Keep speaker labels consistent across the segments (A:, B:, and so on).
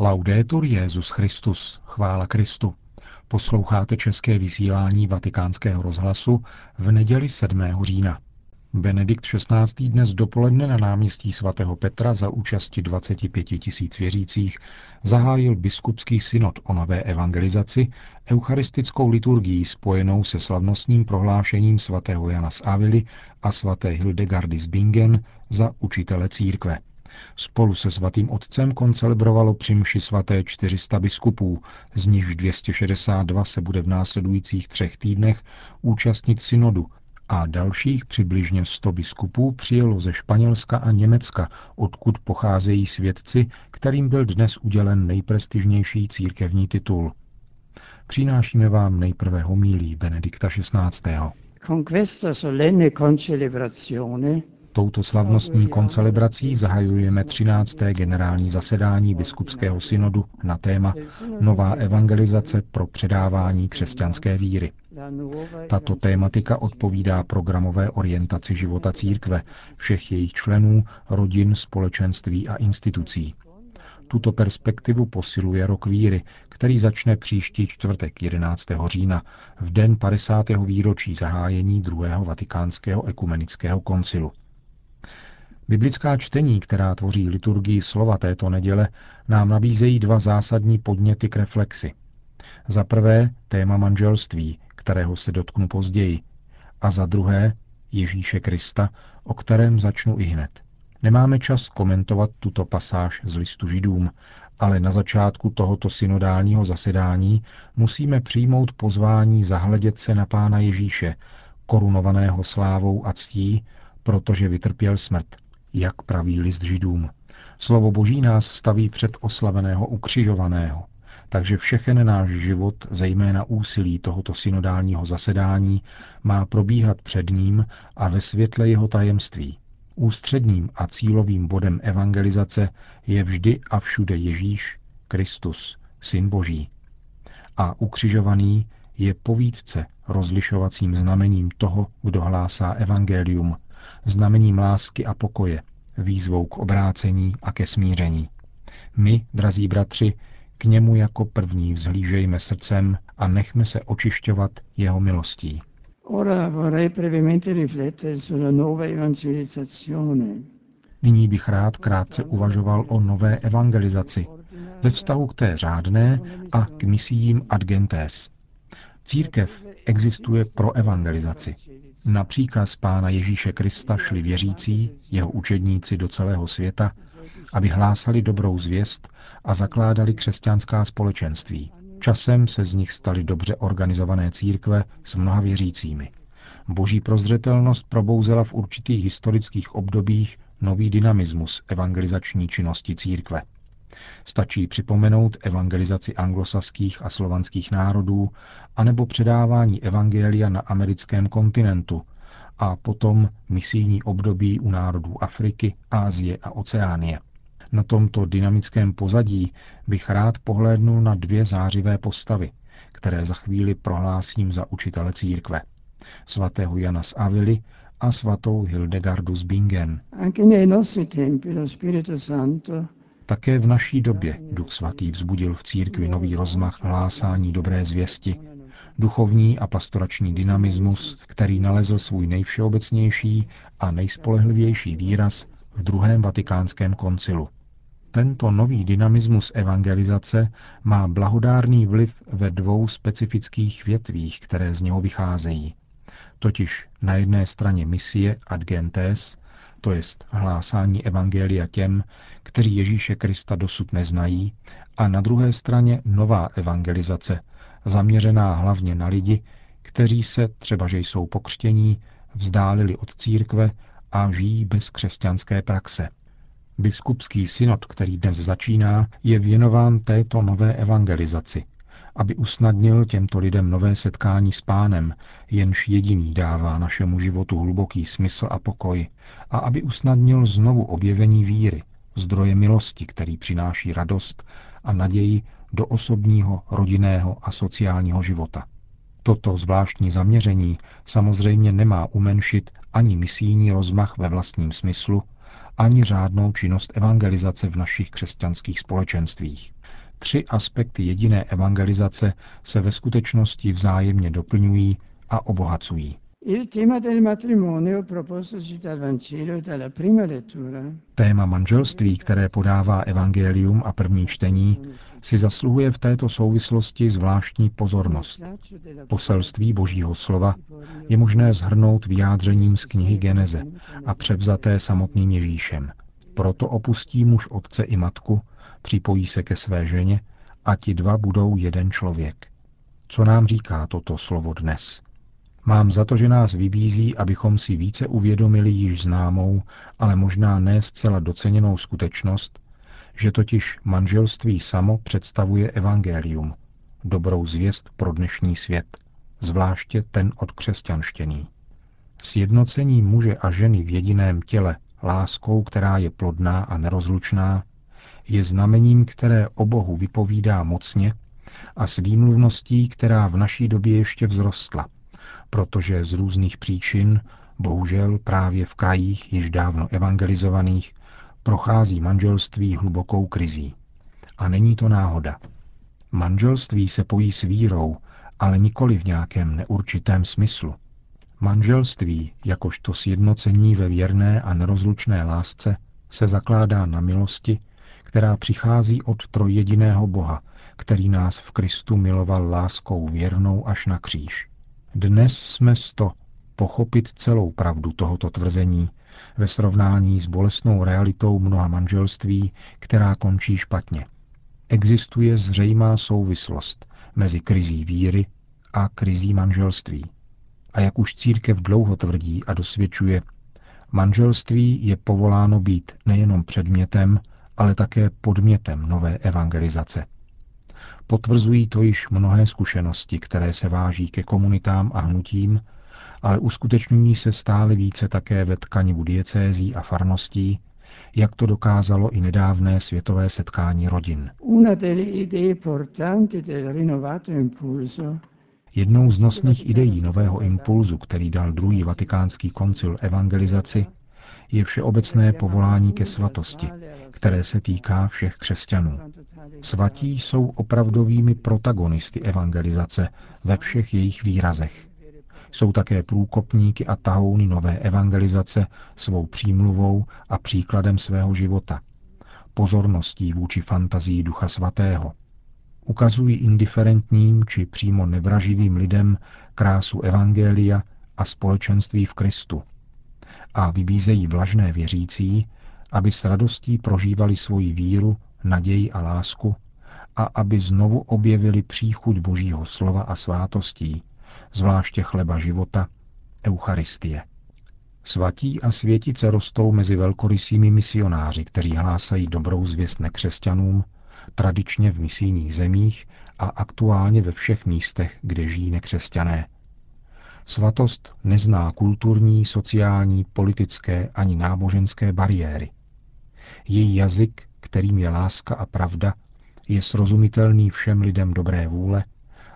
A: Laudetur Jezus Christus, chvála Kristu. Posloucháte české vysílání Vatikánského rozhlasu v neděli 7. října. Benedikt XVI. dnes dopoledne na náměstí svatého Petra za účasti 25 tisíc věřících zahájil biskupský synod o nové evangelizaci eucharistickou liturgií spojenou se slavnostním prohlášením svatého Jana z Avily a svaté Hildegardy z Bingen za učitele církve. Spolu se svatým otcem koncelebrovalo při mši svaté 400 biskupů, z nichž 262 se bude v následujících třech týdnech účastnit synodu a dalších přibližně 100 biskupů přijelo ze Španělska a Německa, odkud pocházejí svědci, kterým byl dnes udělen nejprestižnější církevní titul. Přinášíme vám nejprve homílí Benedikta XVI. Con questa solenne concelebrazione Touto slavnostní koncelebrací zahajujeme 13. generální zasedání biskupského synodu na téma Nová evangelizace pro předávání křesťanské víry. Tato tématika odpovídá programové orientaci života církve, všech jejich členů, rodin, společenství a institucí. Tuto perspektivu posiluje rok víry, který začne příští čtvrtek 11. října, v den 50. výročí zahájení druhého vatikánského ekumenického koncilu. Biblická čtení, která tvoří liturgii slova této neděle, nám nabízejí dva zásadní podněty k reflexi. Za prvé téma manželství, kterého se dotknu později, a za druhé Ježíše Krista, o kterém začnu i hned. Nemáme čas komentovat tuto pasáž z listu Židům, ale na začátku tohoto synodálního zasedání musíme přijmout pozvání zahledět se na Pána Ježíše, korunovaného slávou a ctí, protože vytrpěl smrt – jak praví list židům. Slovo Boží nás staví před oslaveného ukřižovaného, takže všechen náš život, zejména úsilí tohoto synodálního zasedání, má probíhat před ním a ve světle jeho tajemství. Ústředním a cílovým bodem evangelizace je vždy a všude Ježíš, Kristus, Syn Boží. A ukřižovaný je povídce rozlišovacím znamením toho, kdo hlásá evangelium, znamením lásky a pokoje, výzvou k obrácení a ke smíření. My, drazí bratři, k němu jako první vzhlížejme srdcem a nechme se očišťovat jeho milostí. Nyní bych rád krátce uvažoval o nové evangelizaci ve vztahu k té řádné a k misiím ad gentes. Církev existuje pro evangelizaci, na příkaz pána Ježíše Krista šli věřící, jeho učedníci do celého světa, aby hlásali dobrou zvěst a zakládali křesťanská společenství. Časem se z nich staly dobře organizované církve s mnoha věřícími. Boží prozřetelnost probouzela v určitých historických obdobích nový dynamismus evangelizační činnosti církve. Stačí připomenout evangelizaci anglosaských a slovanských národů anebo předávání evangelia na americkém kontinentu a potom misijní období u národů Afriky, Ázie a Oceánie. Na tomto dynamickém pozadí bych rád pohlédnul na dvě zářivé postavy, které za chvíli prohlásím za učitele církve. Svatého Jana z Avily a svatou Hildegardu z Bingen. Anche nei nostri tempi lo Spirito Santo také v naší době Duch Svatý vzbudil v církvi nový rozmach hlásání dobré zvěsti, duchovní a pastorační dynamismus, který nalezl svůj nejvšeobecnější a nejspolehlivější výraz v druhém vatikánském koncilu. Tento nový dynamismus evangelizace má blahodárný vliv ve dvou specifických větvích, které z něho vycházejí. Totiž na jedné straně misie ad gentes, to jest hlásání evangelia těm, kteří Ježíše Krista dosud neznají, a na druhé straně nová evangelizace, zaměřená hlavně na lidi, kteří se, třeba že jsou pokřtění, vzdálili od církve a žijí bez křesťanské praxe. Biskupský synod, který dnes začíná, je věnován této nové evangelizaci – aby usnadnil těmto lidem nové setkání s pánem, jenž jediný dává našemu životu hluboký smysl a pokoj, a aby usnadnil znovu objevení víry, zdroje milosti, který přináší radost a naději do osobního, rodinného a sociálního života. Toto zvláštní zaměření samozřejmě nemá umenšit ani misijní rozmach ve vlastním smyslu, ani řádnou činnost evangelizace v našich křesťanských společenstvích. Tři aspekty jediné evangelizace se ve skutečnosti vzájemně doplňují a obohacují. Téma manželství, které podává Evangelium a první čtení, si zasluhuje v této souvislosti zvláštní pozornost. Poselství Božího slova je možné zhrnout vyjádřením z knihy Geneze a převzaté samotným Ježíšem. Proto opustí muž otce i matku, připojí se ke své ženě a ti dva budou jeden člověk. Co nám říká toto slovo dnes? Mám za to, že nás vybízí, abychom si více uvědomili již známou, ale možná ne zcela doceněnou skutečnost, že totiž manželství samo představuje evangelium, dobrou zvěst pro dnešní svět, zvláště ten od křesťanštění. Sjednocení muže a ženy v jediném těle láskou, která je plodná a nerozlučná, je znamením, které o Bohu vypovídá mocně a s výmluvností, která v naší době ještě vzrostla – protože z různých příčin, bohužel právě v krajích již dávno evangelizovaných, prochází manželství hlubokou krizí. A není to náhoda. Manželství se pojí s vírou, ale nikoli v nějakém neurčitém smyslu. Manželství, jakožto sjednocení ve věrné a nerozlučné lásce, se zakládá na milosti, která přichází od trojjediného Boha, který nás v Kristu miloval láskou věrnou až na kříž. Dnes jsme sto pochopit celou pravdu tohoto tvrzení ve srovnání s bolestnou realitou mnoha manželství, která končí špatně. Existuje zřejmá souvislost mezi krizí víry a krizí manželství. A jak už církev dlouho tvrdí a dosvědčuje, manželství je povoláno být nejenom předmětem, ale také podmětem nové evangelizace. Potvrzují to již mnohé zkušenosti, které se váží ke komunitám a hnutím, ale uskutečňují se stále více také ve tkanivu diecézí a farností, jak to dokázalo i nedávné světové setkání rodin. Jednou z nosných ideí nového impulzu, který dal druhý vatikánský koncil evangelizaci, je všeobecné povolání ke svatosti, které se týká všech křesťanů. Svatí jsou opravdovými protagonisty evangelizace ve všech jejich výrazech. Jsou také průkopníky a tahouny nové evangelizace svou přímluvou a příkladem svého života, pozorností vůči fantazii Ducha Svatého. Ukazují indiferentním či přímo nevraživým lidem krásu evangelia a společenství v Kristu a vybízejí vlažné věřící, aby s radostí prožívali svoji víru naději a lásku a aby znovu objevili příchuť Božího slova a svátostí, zvláště chleba života, Eucharistie. Svatí a světice rostou mezi velkorysými misionáři, kteří hlásají dobrou zvěst nekřesťanům, tradičně v misijních zemích a aktuálně ve všech místech, kde žijí nekřesťané. Svatost nezná kulturní, sociální, politické ani náboženské bariéry. Její jazyk kterým je láska a pravda, je srozumitelný všem lidem dobré vůle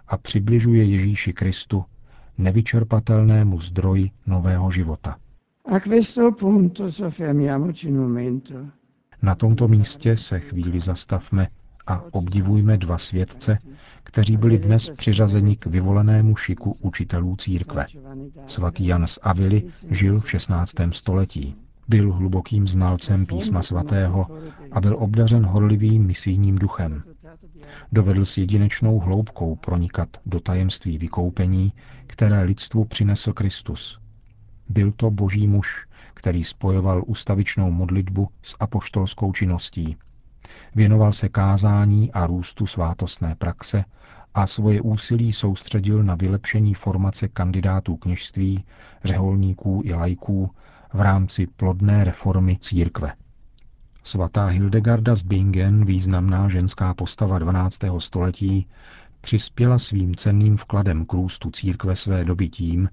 A: a přibližuje Ježíši Kristu, nevyčerpatelnému zdroji nového života. Na tomto místě se chvíli zastavme a obdivujme dva svědce, kteří byli dnes přiřazeni k vyvolenému šiku učitelů církve. Svatý Jan z Avily žil v 16. století. Byl hlubokým znalcem písma svatého a byl obdařen horlivým misijním duchem. Dovedl s jedinečnou hloubkou pronikat do tajemství vykoupení, které lidstvu přinesl Kristus. Byl to boží muž, který spojoval ustavičnou modlitbu s apoštolskou činností. Věnoval se kázání a růstu svátostné praxe a svoje úsilí soustředil na vylepšení formace kandidátů kněžství, řeholníků i lajků v rámci plodné reformy církve. Svatá Hildegarda z Bingen, významná ženská postava 12. století, přispěla svým cenným vkladem k růstu církve své doby tím,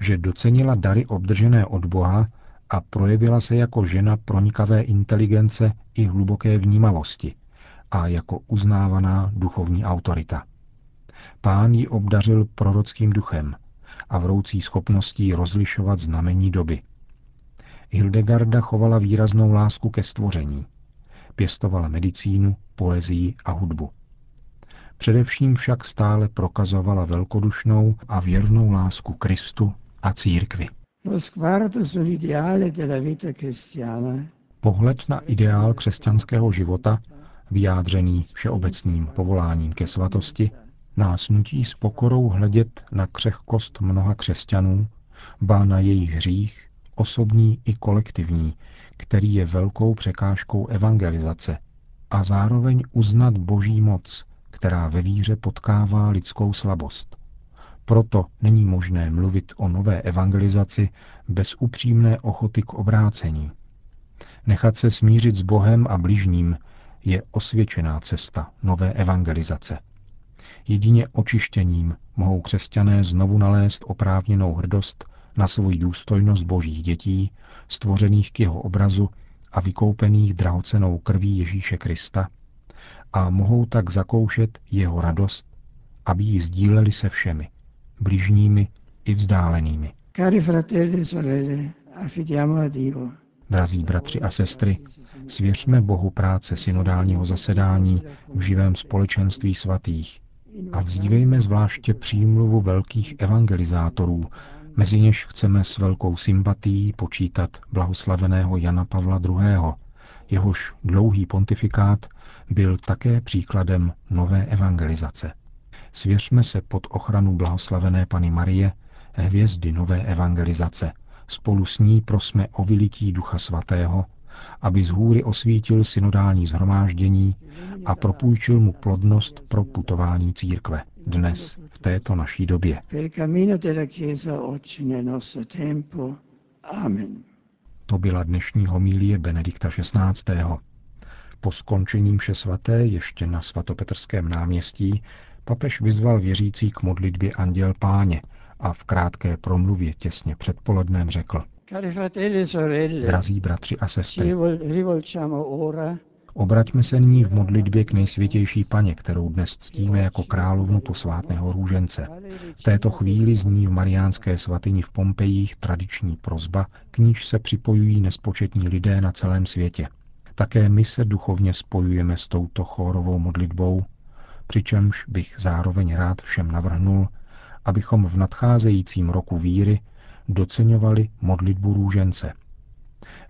A: že docenila dary obdržené od Boha a projevila se jako žena pronikavé inteligence i hluboké vnímavosti a jako uznávaná duchovní autorita. Pán ji obdařil prorockým duchem a vroucí schopností rozlišovat znamení doby – Hildegarda chovala výraznou lásku ke stvoření. Pěstovala medicínu, poezii a hudbu. Především však stále prokazovala velkodušnou a věrnou lásku Kristu a církvi. Pohled na ideál křesťanského života, vyjádřený všeobecným povoláním ke svatosti, nás nutí s pokorou hledět na křehkost mnoha křesťanů, ba na jejich hřích, osobní i kolektivní, který je velkou překážkou evangelizace, a zároveň uznat boží moc, která ve víře potkává lidskou slabost. Proto není možné mluvit o nové evangelizaci bez upřímné ochoty k obrácení. Nechat se smířit s Bohem a bližním je osvědčená cesta nové evangelizace. Jedině očištěním mohou křesťané znovu nalézt oprávněnou hrdost na svoji důstojnost božích dětí, stvořených k jeho obrazu a vykoupených drahocenou krví Ježíše Krista, a mohou tak zakoušet jeho radost, aby ji sdíleli se všemi, bližními i vzdálenými. Cari fratelli e sorelle, affidiamo a Dio. Drazí bratři a sestry, svěřme Bohu práce synodálního zasedání v živém společenství svatých a vzívejme zvláště přímluvu velkých evangelizátorů, mezi něž chceme s velkou sympatií počítat blahoslaveného Jana Pavla II., jehož dlouhý pontifikát byl také příkladem nové evangelizace. Svěřme se pod ochranu blahoslavené Pany Marie, hvězdy nové evangelizace. Spolu s ní prosme o vylití Ducha Svatého, aby z hůry osvítil synodální zhromáždění a propůjčil mu plodnost pro putování církve dnes, v této naší době. To byla dnešní homílie Benedikta XVI. Po skončení mše svaté ještě na svatopetrském náměstí papež vyzval věřící k modlitbě Anděl Páně a v krátké promluvě těsně před polednem řekl e Drazí bratři a sestry, obraťme se nyní v modlitbě k nejsvětější paně, kterou dnes ctíme jako královnu posvátného růžence. V této chvíli zní v mariánské svatyni v Pompejích tradiční prozba, k níž se připojují nespočetní lidé na celém světě. Také my se duchovně spojujeme s touto chórovou modlitbou, přičemž bych zároveň rád všem navrhnul, abychom v nadcházejícím roku víry doceňovali modlitbu růžence.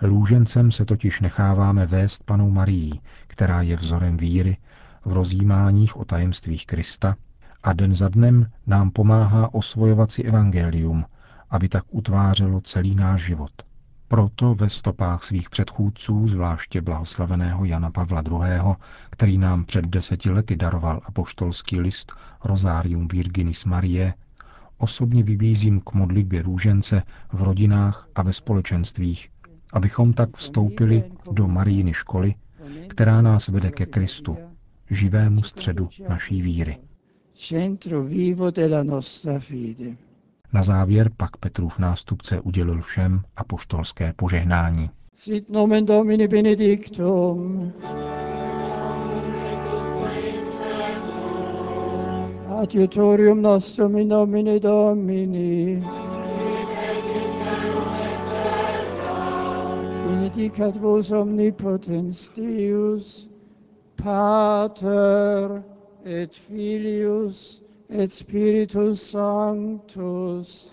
A: Růžencem se totiž necháváme vést panou Marií, která je vzorem víry v rozjímáních o tajemstvích Krista a den za dnem nám pomáhá osvojovat si evangelium, aby tak utvářelo celý náš život – proto ve stopách svých předchůdců, zvláště blahoslaveného Jana Pavla II., který nám před deseti lety daroval apoštolský list Rosárium Virginis Marie, osobně vybízím k modlitbě růžence v rodinách a ve společenstvích, abychom tak vstoupili do Marijiny školy, která nás vede ke Kristu, živému středu naší víry. Centro vivo della nostra fide. Na závěr pak Petrův nástupce udělil všem apoštolské požehnání. Sit nomen Domini benedictum. Adiutorium nostrum in nomine Domini. Benedicat vos omnipotens Deus, Pater et Filius et Spiritus Sanctus.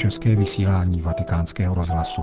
A: České vysílání vatikánského rozhlasu.